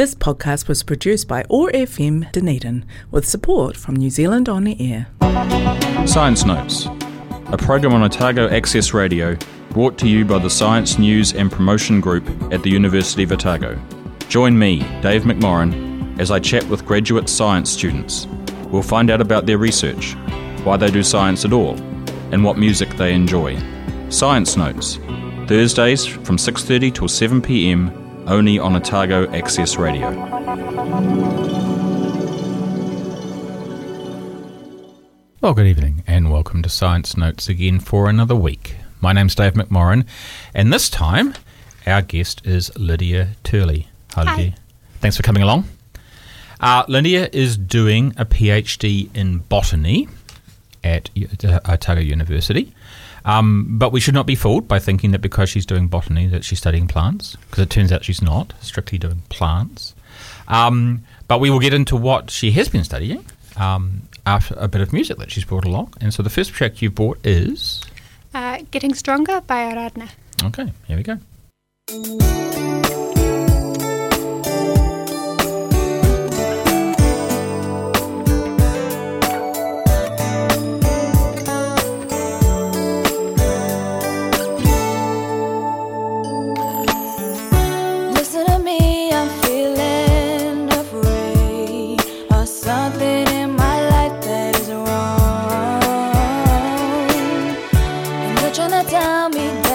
This podcast was produced by OAR FM Dunedin with support from New Zealand On the Air. Science Notes, a program on Otago Access Radio brought to you by the Science News and Promotion Group at the University of Otago. Join me, Dave McMorrin, as I chat with graduate science students. We'll find out about their research, why they do science at all, and what music they enjoy. Science Notes, Thursdays from 6:30 till 7 p.m. only on Otago Access Radio. Well, good evening, and welcome to Science Notes again for another week. My name's Dave McMorran, and this time our guest is Lydia Turley. Hi, Hi. Lydia. Thanks for coming along. Uh, Lydia is doing a PhD in botany at Otago University. Um, but we should not be fooled by thinking that because she's doing botany that she's studying plants, because it turns out she's not strictly doing plants. Um, but we will get into what she has been studying um, after a bit of music that she's brought along. And so the first track you've brought is. Uh, Getting Stronger by Aradna. Okay, here we go. Tell me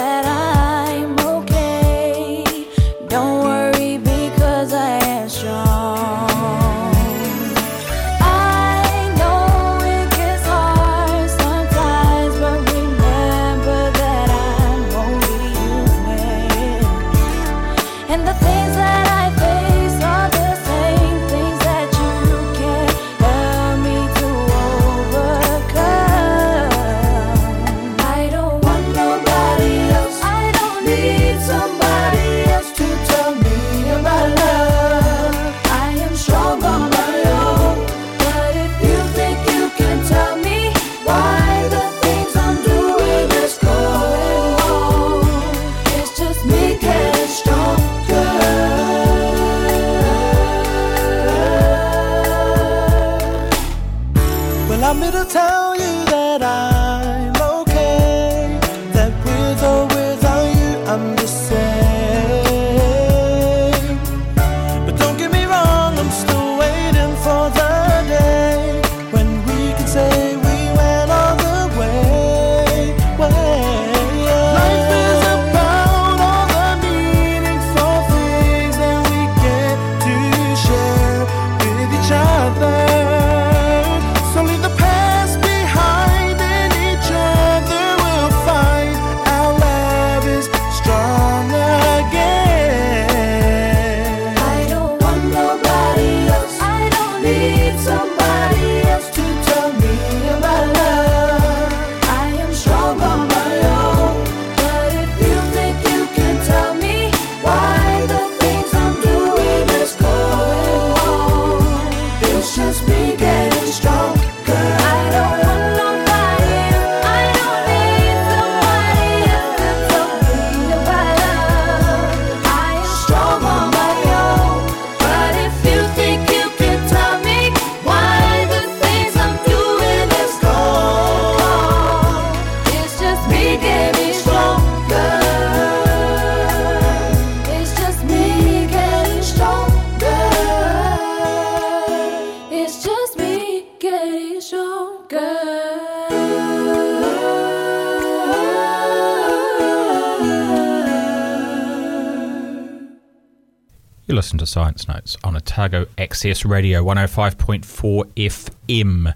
listen to Science Notes on Otago Access Radio 105.4 FM,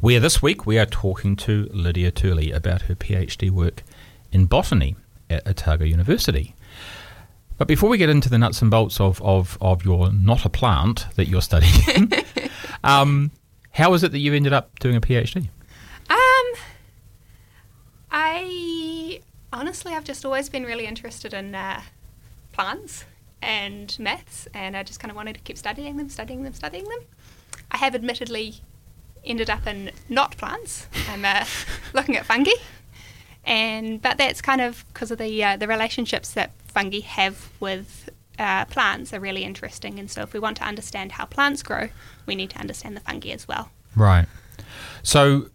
where this week we are talking to Lydia Turley about her PhD work in botany at Otago University. But before we get into the nuts and bolts of, of, of your not a plant that you're studying, um, how is it that you ended up doing a PhD? Um, I honestly, I've just always been really interested in uh, plants and maths, and I just kind of wanted to keep studying them, studying them, studying them. I have admittedly ended up in not plants. I'm uh, looking at fungi, and but that's kind of because of the uh, the relationships that fungi have with uh, plants are really interesting. And so, if we want to understand how plants grow, we need to understand the fungi as well. Right. So,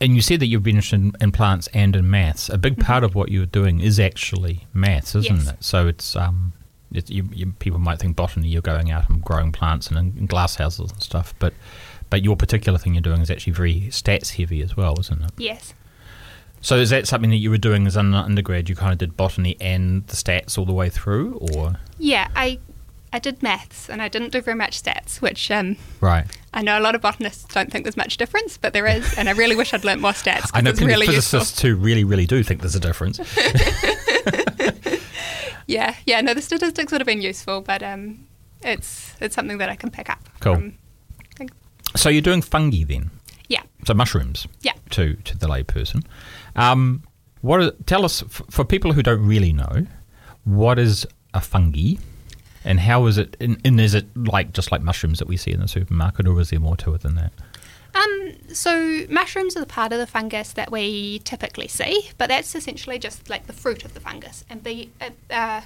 and you said that you've been interested in, in plants and in maths. A big part of what you're doing is actually maths, isn't Yes. it? So it's um, it, you, you, people might think botany, you're going out and growing plants and in, in glass houses and stuff, but but your particular thing you're doing is actually very stats heavy as well, isn't it? Yes. So is that something that you were doing as an undergrad? You kind of did botany and the stats all the way through, or Yeah, I I did maths and I didn't do very much stats, which um, right? I know a lot of botanists don't think there's much difference, but there is, and I really wish I'd learnt more stats. I know really of useful. physicists who really, really do think there's a difference. Yeah, yeah. No, the statistics would have been useful, but um, it's it's something that I can pick up. Cool. From, so you're doing fungi then? yeah, So mushrooms. yeah. to to the layperson. Um, what are, tell us f- for people who don't really know, what is a fungi, and how is it? And, and is it like just like mushrooms that we see in the supermarket, or is there more to it than that? Um, so mushrooms are the part of the fungus that we typically see, but that's essentially just like the fruit of the fungus. And be uh, uh,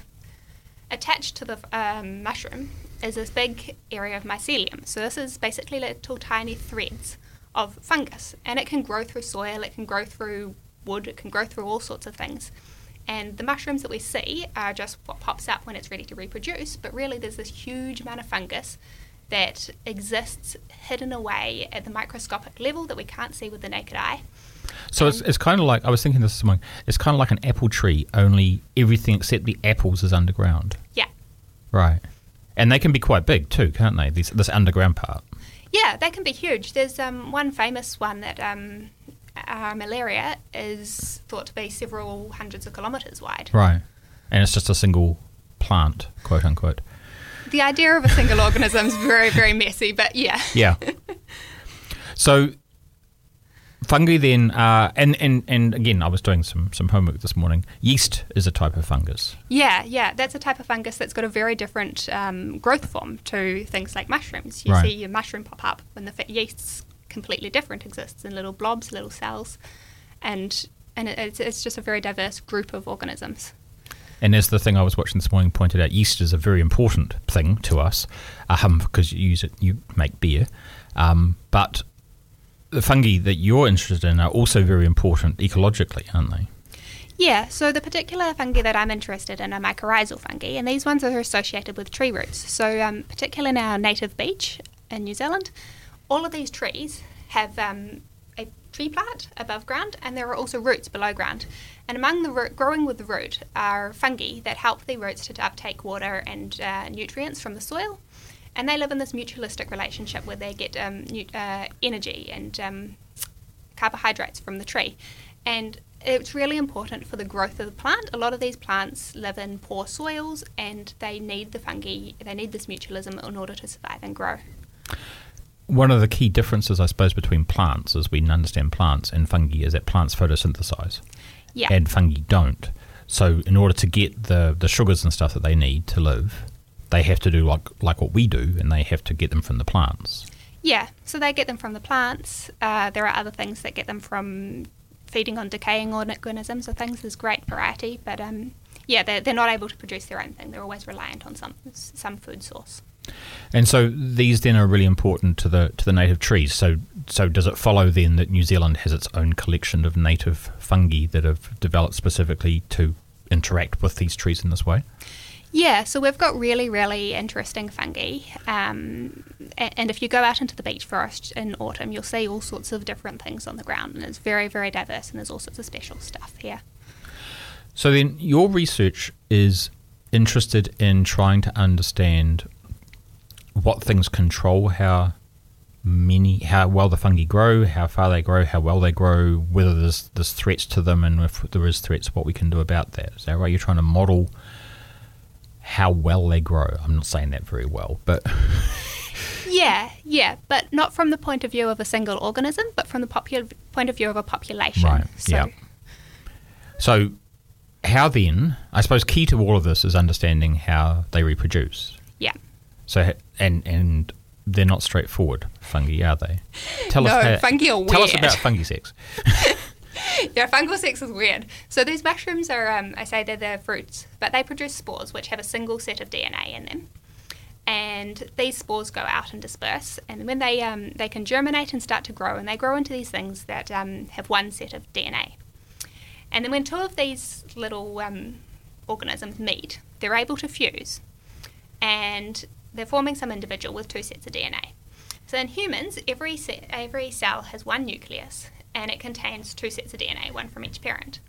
attached to the um, mushroom is this big area of mycelium. So this is basically little tiny threads of fungus, and it can grow through soil, it can grow through wood, it can grow through all sorts of things. And the mushrooms that we see are just what pops up when it's ready to reproduce, but really there's this huge amount of fungus that exists hidden away at the microscopic level that we can't see with the naked eye. So it's, it's kind of like I was thinking this this morning. It's kind of like an apple tree, only everything except the apples is underground, Yeah. right? And they can be quite big too, can't they? This this underground part. Yeah, they can be huge. There's um, one famous one that um, uh, Armillaria is thought to be several hundreds of kilometres wide. Right. And it's just a single plant, quote unquote. The idea of a single organism is very, very messy, but yeah. Yeah. so fungi then, uh, and, and, and again, I was doing some, some homework this morning. Yeast is a type of fungus. Yeah, yeah, that's a type of fungus that's got a very different um, growth form to things like mushrooms. You Right. see your mushroom pop up when the yeast's completely different, exists in little blobs, little cells, and and it, it's, it's just a very diverse group of organisms. And as the thing I was watching this morning pointed out, yeast is a very important thing to us um, because you use it, you make beer. Um, but the fungi that you're interested in are also very important ecologically, aren't they? Yeah, so the particular fungi that I'm interested in are mycorrhizal fungi, and these ones are associated with tree roots. So, um, particularly in our native beech in New Zealand, all of these trees have um, a tree plant above ground, and there are also roots below ground. And among the root, growing with the root are fungi that help the roots to uptake water and uh, nutrients from the soil. And they live in this mutualistic relationship where they get um, nu- uh, energy and um, carbohydrates from the tree. And it's really important for the growth of the plant. A lot of these plants live in poor soils and they need the fungi, they need this mutualism in order to survive and grow. One of the key differences, I suppose, between plants, as we understand plants, and fungi is that plants photosynthesize. Yeah. and fungi don't. So, in order to get the, the sugars and stuff that they need to live, they have to do like like what we do, and they have to get them from the plants. Yeah, so they get them from the plants. Uh, there are other things that get them from feeding on decaying organisms or things. There's great variety, but um, yeah, they're, they're not able to produce their own thing. They're always reliant on some some food source. And so these then are really important to the to the native trees. So so does it follow then that New Zealand has its own collection of native fungi that have developed specifically to interact with these trees in this way? Yeah, so we've got really, really interesting fungi. Um, and if you go out into the beech forest in autumn, you'll see all sorts of different things on the ground, and it's very, very diverse, and there's all sorts of special stuff here. So then your research is interested in trying to understand what things control how many how well the fungi grow, how far they grow, how well they grow, whether there's there's threats to them and if there is threats what we can do about that. Is that right? You're trying to model how well they grow. I'm not saying that very well, but Yeah, yeah, but not from the point of view of a single organism, but from the popu- point of view of a population. Right, So, yeah. So, how then? I suppose key to all of this is understanding how they reproduce. So, and and they're not straightforward fungi, are they? Tell No, us. How, fungi are weird. Tell us about fungi sex. yeah, fungal sex is weird. So these mushrooms are, um, I say they're the fruits, but they produce spores which have a single set of DNA in them. And these spores go out and disperse, and when they um, they can germinate and start to grow, and they grow into these things that um, have one set of DNA. And then when two of these little um, organisms meet, they're able to fuse, and they're forming some individual with two sets of DNA. So in humans, every se- every cell has one nucleus, and it contains two sets of DNA, one from each parent.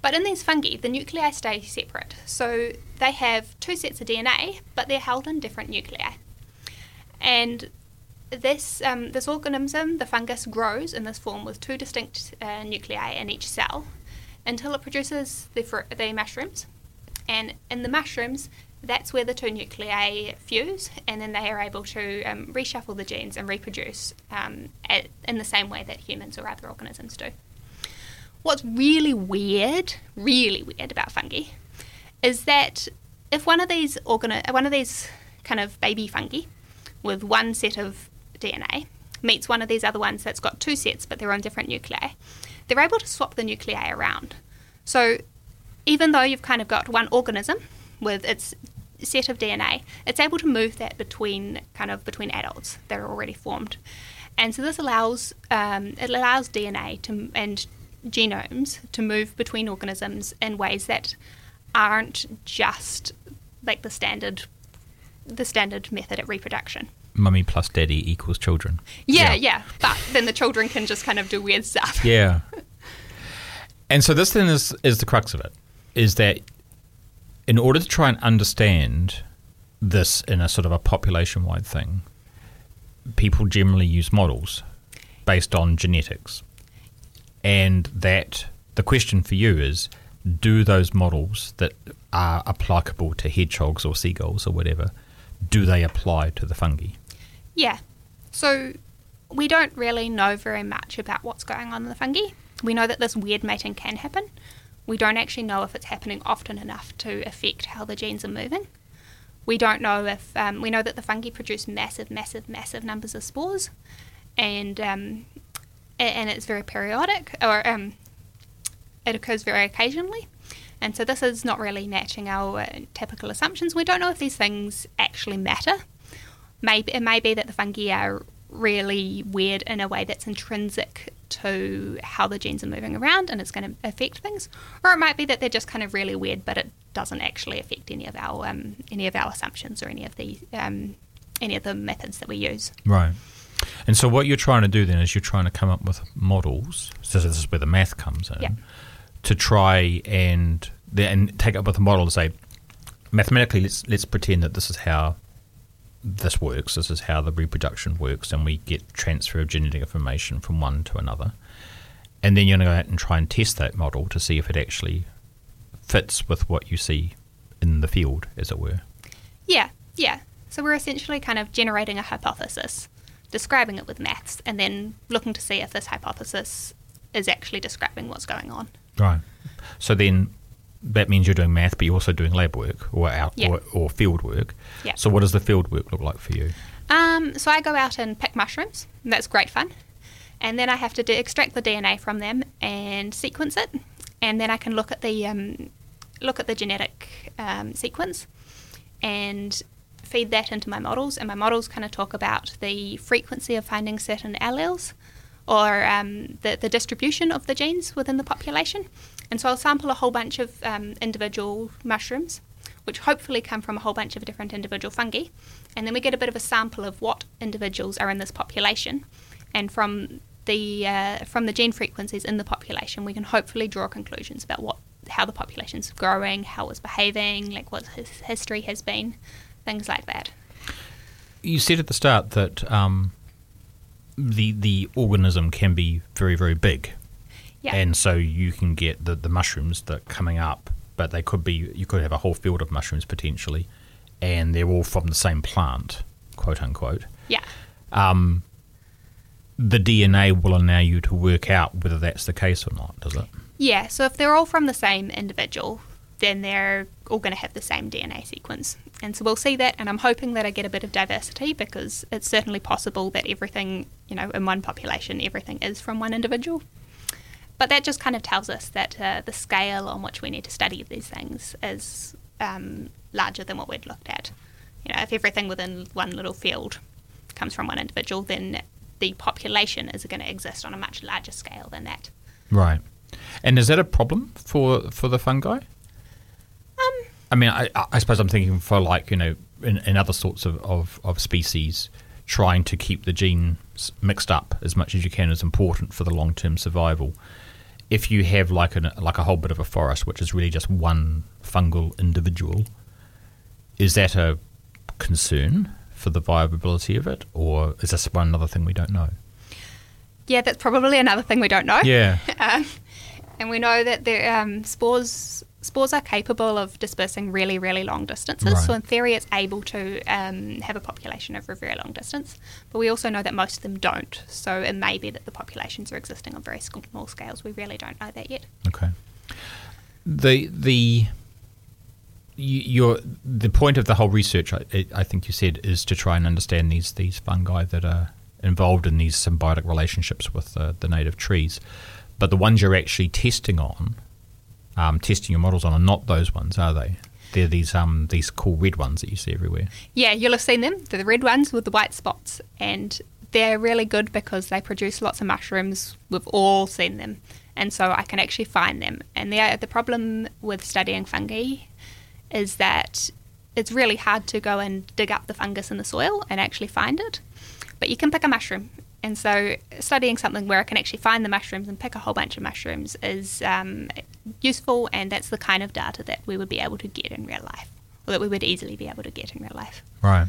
But in these fungi, the nuclei stay separate. So they have two sets of DNA, but they're held in different nuclei. And this um, this organism, the fungus, grows in this form with two distinct uh, nuclei in each cell until it produces the, fru- the mushrooms. And in the mushrooms, that's where the two nuclei fuse, and then they are able to um, reshuffle the genes and reproduce um, at, in the same way that humans or other organisms do. What's really weird, really weird about fungi, is that if one of these organi- one of these kind of baby fungi with one set of DNA meets one of these other ones that's got two sets but they're on different nuclei, they're able to swap the nuclei around. So even though you've kind of got one organism with its set of DNA, it's able to move that between kind of between adults that are already formed, and so this allows um, it allows DNA to and genomes to move between organisms in ways that aren't just like the standard the standard method at reproduction. Mummy plus daddy equals children. Yeah, Yeah. yeah, but then the children can just kind of do weird stuff. Yeah. and so this then is is the crux of it, is that in order to try and understand this in a sort of a population wide thing, people generally use models based on genetics. And that the question for you is do those models that are applicable to hedgehogs or seagulls or whatever, do they apply to the fungi? Yeah. So we don't really know very much about what's going on in the fungi. We know that this weird mating can happen. We don't actually know if it's happening often enough to affect how the genes are moving. We don't know if um, we know that the fungi produce massive, massive, massive numbers of spores, and um, and it's very periodic, or um, it occurs very occasionally. And so this is not really matching our uh, typical assumptions. We don't know if these things actually matter. Maybe it may be that the fungi are really weird in a way that's intrinsic to how the genes are moving around and it's going to affect things, or it might be that they're just kind of really weird, but it doesn't actually affect any of our um, any of our assumptions or any of the um, any of the methods that we use. Right. And so what you're trying to do then is you're trying to come up with models. So this is where the math comes in. Yeah. To try and then take up with a model and say, mathematically, let's let's pretend that this is how this works. This is how the reproduction works, and we get transfer of genetic information from one to another. And then you're going to go out and try and test that model to see if it actually fits with what you see in the field, as it were. Yeah, yeah. So we're essentially kind of generating a hypothesis, describing it with maths, and then looking to see if this hypothesis is actually describing what's going on. Right. So then that means you're doing math, but you're also doing lab work or out Yeah. or, or field work. Yeah. So what does the field work look like for you? Um, so I go out and pick mushrooms. and That's great fun. And then I have to de- extract the DNA from them and sequence it. And then I can look at the um, look at the genetic um, sequence and feed that into my models. And my models kind of talk about the frequency of finding certain alleles or um, the, the distribution of the genes within the population. And so I'll sample a whole bunch of um, individual mushrooms, which hopefully come from a whole bunch of different individual fungi. And then we get a bit of a sample of what individuals are in this population. And from the uh, from the gene frequencies in the population, we can hopefully draw conclusions about what how the population's growing, how it's behaving, like what his history has been, things like that. You said at the start that um, the the organism can be very very big, Yeah. and so you can get the, the mushrooms that are coming up, but they could be you could have a whole field of mushrooms potentially, and they're all from the same plant, quote unquote. yeah. Um, the DNA will allow you to work out whether that's the case or not, does it? Yeah, so if they're all from the same individual, then they're all going to have the same DNA sequence. And so we'll see that, and I'm hoping that I get a bit of diversity because it's certainly possible that everything, you know, in one population, everything is from one individual. But that just kind of tells us that uh, the scale on which we need to study these things is um, larger than what we'd looked at. You know, if everything within one little field comes from one individual, then the population is going to exist on a much larger scale than that. Right. And is that a problem for for the fungi? Um, I mean, I, I suppose I'm thinking for like you know, in, in other sorts of, of, of species, trying to keep the genes mixed up as much as you can is important for the long term survival. If you have like an like a whole bit of a forest, which is really just one fungal individual, is that a concern for the viability of it, or is this one another thing we don't know? yeah, that's probably another thing we don't know. Yeah. um, and we know that the um, spores spores are capable of dispersing really, really long distances. So in theory, it's able to um, have a population over a very long distance. But we also know that most of them don't. So it may be that the populations are existing on very small scales. We really don't know that yet. Okay. The the your the point of the whole research, I, I think you said, is to try and understand these these fungi that are involved in these symbiotic relationships with the, the native trees. But the ones you're actually testing on, um, testing your models on, are not those ones, are they? They're these um these cool red ones that you see everywhere. Yeah, you'll have seen them. They're the red ones with the white spots. And they're really good because they produce lots of mushrooms. We've all seen them. And so I can actually find them. And the, the problem with studying fungi is that it's really hard to go and dig up the fungus in the soil and actually find it. But you can pick a mushroom. And so studying something where I can actually find the mushrooms and pick a whole bunch of mushrooms is um, useful, and that's the kind of data that we would be able to get in real life, or that we would easily be able to get in real life. Right.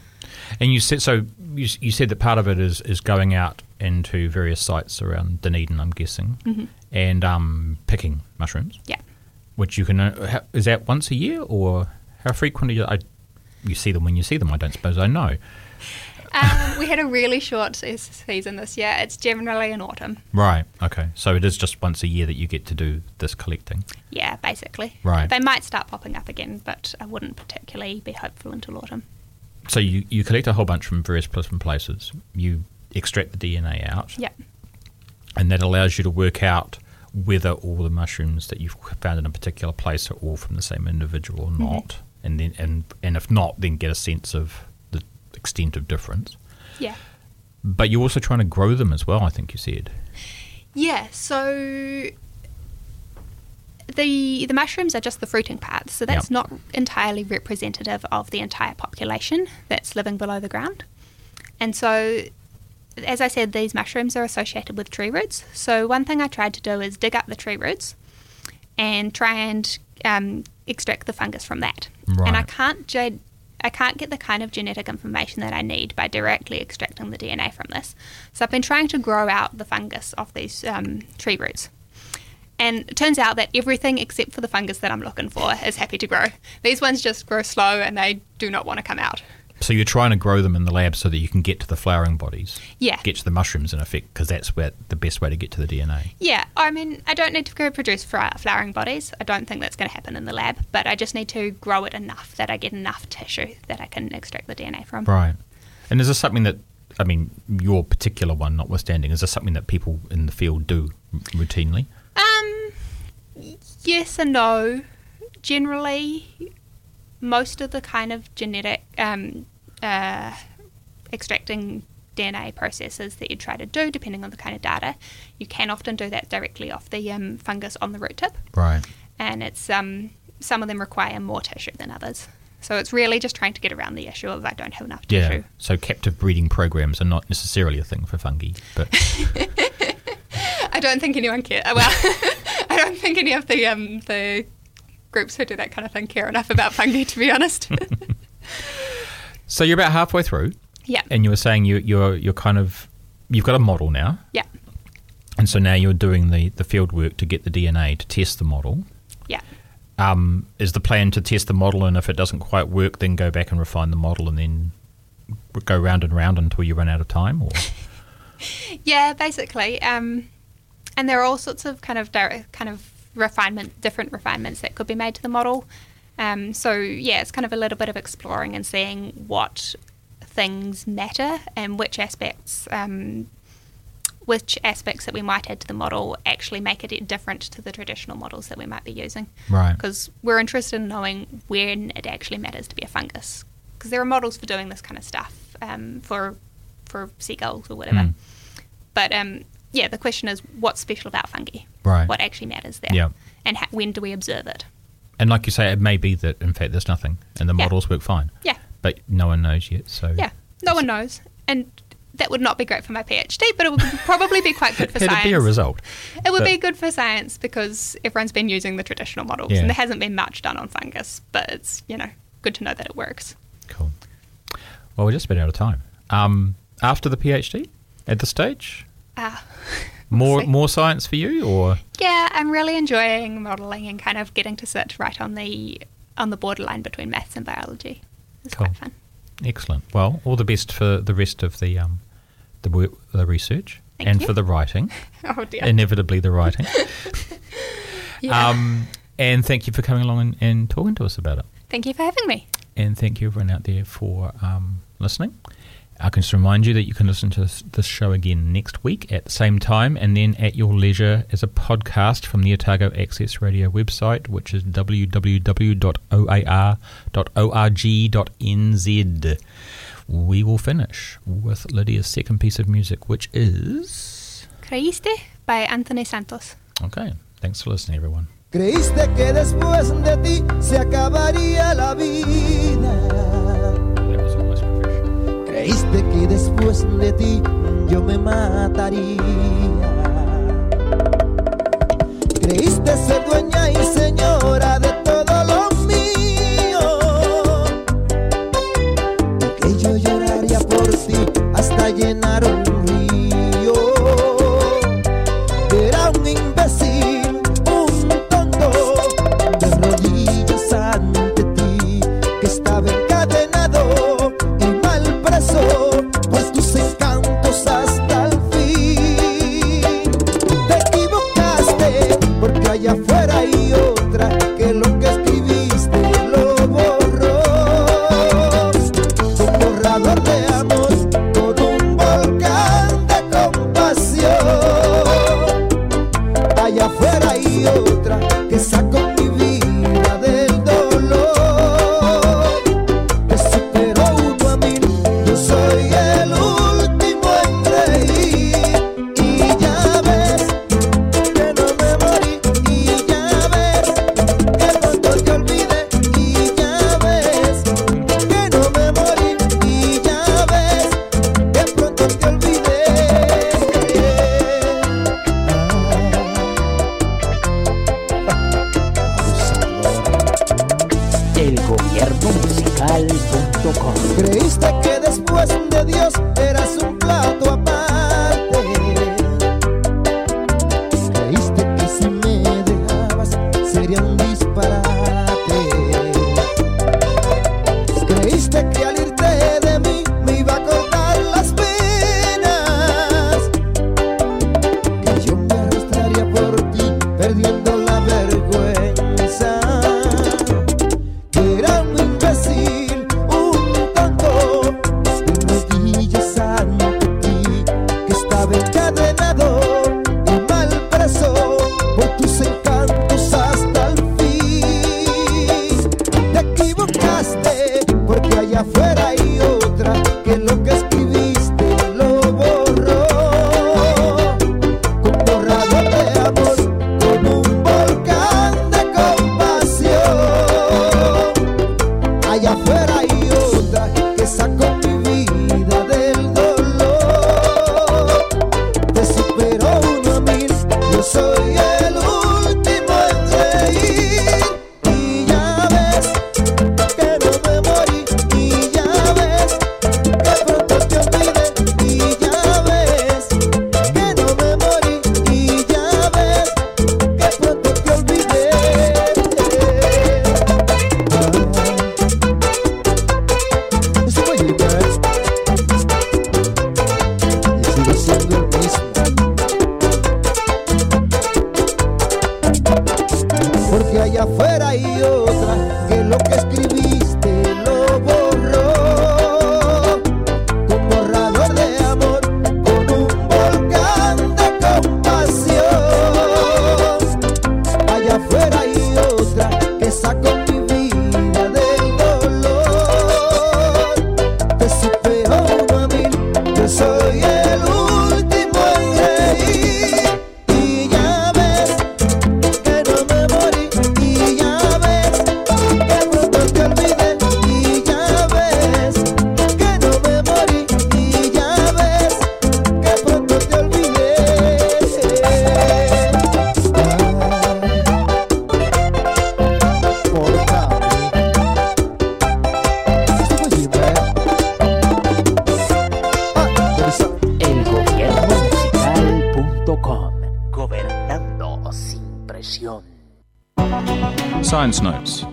And you said so. You, you said that part of it is, is going out into various sites around Dunedin, I'm guessing, and um, picking mushrooms, Yeah. which you can. Uh, is that once a year or how frequently? I, you see them when you see them. I don't suppose I know. Um, we had a really short season this year. It's generally in autumn. Right. Okay. So it is just once a year that you get to do this collecting. Yeah, basically. Right. They might start popping up again, but I wouldn't particularly be hopeful until autumn. So you, you collect a whole bunch from various different places. You extract the DNA out. Yeah. and that allows you to work out whether all the mushrooms that you've found in a particular place are all from the same individual or not, and then and and if not, then get a sense of extent of difference. Yeah. But you're also trying to grow them as well. I think you said. Yeah, so the the mushrooms are just the fruiting parts, so that's Yep. not entirely representative of the entire population that's living below the ground. And so as I said, these mushrooms are associated with tree roots. So one thing I tried to do is dig up the tree roots and try and um, extract the fungus from that. And I can't I can't get the kind of genetic information that I need by directly extracting the DNA from this. So I've been trying to grow out the fungus off these um, tree roots. And it turns out that everything except for the fungus that I'm looking for is happy to grow. These ones just grow slow and they do not want to come out. So you're trying to grow them in the lab so that you can get to the flowering bodies. Yeah. Get to the mushrooms in effect, because that's where the best way to get to the DNA. Yeah, I mean, I don't need to go produce flowering bodies. I don't think that's going to happen in the lab, but I just need to grow it enough that I get enough tissue that I can extract the DNA from. Right. And is this something that, I mean, your particular one notwithstanding, is this something that people in the field do routinely? Um, yes and no. Generally, most of the kind of genetic um, uh, extracting DNA processes that you try to do, depending on the kind of data, you can often do that directly off the um, fungus on the root tip. Right. and it's um, some of them require more tissue than others. So it's really just trying to get around the issue of I don't have enough Yeah. tissue. So captive breeding programs are not necessarily a thing for fungi, but I don't think anyone cares. Well, I don't think any of the um, the groups who do that kind of thing care enough about fungi, to be honest. so you're about halfway through, yeah, and you were saying you, you're you're kind of you've got a model now, yeah, and so now you're doing the the field work to get the DNA to test the model. yeah. Um, is the plan to test the model, and if it doesn't quite work, then go back and refine the model, and then go round and round until you run out of time, or Yeah, basically. Um, and there are all sorts of kind of direct, kind of refinement, different refinements that could be made to the model. Um, so yeah, it's kind of a little bit of exploring and seeing what things matter and which aspects um, which aspects that we might add to the model actually make it different to the traditional models that we might be using. Right. Because we're interested in knowing when it actually matters to be a fungus. Because there are models for doing this kind of stuff um, for for seagulls or whatever. Mm. But um, yeah, the question is what's special about fungi? Right. What actually matters there? Yeah. And ha- when do we observe it? And like you say, it may be that in fact there's nothing, and the Yeah. models work fine. Yeah. But no one knows yet. So Yeah. No one knows. And that would not be great for my PhD, but it would probably be quite good for It'd science. be a result. It would But- be good for science because everyone's been using the traditional models Yeah. and there hasn't been much done on fungus, but it's, you know, good to know that it works. Cool. Well, we're just about out of time. Um, after the PhD, at the stage, Ah. More see. more science for you, or Yeah, I'm really enjoying modelling and kind of getting to sit right on the on the borderline between maths and biology. It's Cool. quite fun. excellent. Well, all the best for the rest of the um, the, work, the research Thank and you. for the writing. Oh dear. Inevitably, the writing. yeah. Um, and thank you for coming along and, and talking to us about it. Thank you for having me. and thank you everyone out there for um, listening. I can just remind you that you can listen to this, this show again next week at the same time and then at your leisure as a podcast from the Otago Access Radio website, which is www.oar.org.nz. We will finish with Lydia's second piece of music, which is. Creíste by Antony Santos. Okay, thanks for listening, everyone. Creíste que después de ti se acabaría la vida. Creíste que después de ti yo me mataría. Creíste ser dueña y señora de una otra. Creíste que después de Dios eras allá afuera y otra que lo que escribí Science Notes,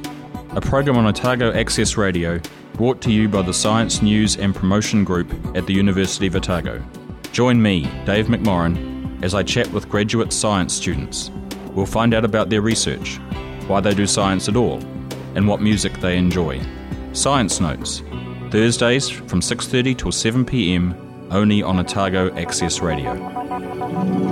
a program on Otago Access Radio brought to you by the Science News and Promotion Group at the University of Otago. Join me, Dave McMorrin, as I chat with graduate science students. We'll find out about their research, why they do science at all, and what music they enjoy. Science Notes, Thursdays from 6:30 till 7 p.m. only on Otago Access Radio.